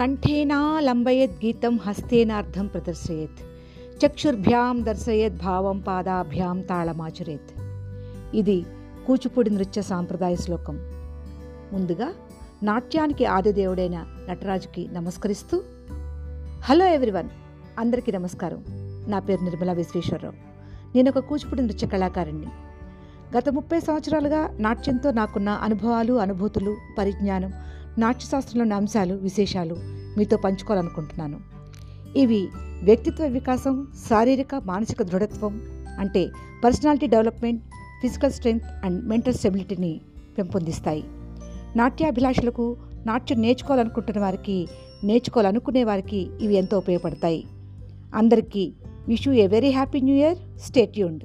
కంఠేనాలంబయత్ గీతం హస్తేనార్థం ప్రదర్శయత్. చక్షుర్భ్యాం దర్శయత్ భావం పాదాభ్యాం తాళమాచురేత్. ఇది కూచిపూడి నృత్య సాంప్రదాయ శ్లోకం. ముందుగా నాట్యానికి ఆదిదేవుడైన నటరాజుకి నమస్కరిస్తూ హలో ఎవ్రీవన్ అందరికీ నమస్కారం. నా పేరు నిర్మలా విశ్వేశ్వరరావు. నేను ఒక కూచిపూడి నృత్య కళాకారిణి గత ముప్పై సంవత్సరాలుగా నాట్యంతో నాకున్న అనుభవాలు అనుభూతులు పరిజ్ఞానం నాట్యశాస్త్రంలోని అంశాలు విశేషాలు మీతో పంచుకోవాలనుకుంటున్నాను. ఇవి వ్యక్తిత్వ వికాసం శారీరక మానసిక దృఢత్వం అంటే personality development physical strength and mental స్టెబిలిటీని పెంపొందిస్తాయి. నాట్యాభిలాషులకు నాట్యం నేర్చుకోవాలనుకుంటున్న వారికి నేర్చుకోవాలనుకునే వారికి ఇవి ఎంతో ఉపయోగపడతాయి. అందరికీ wish you a very happy new year. Stay tuned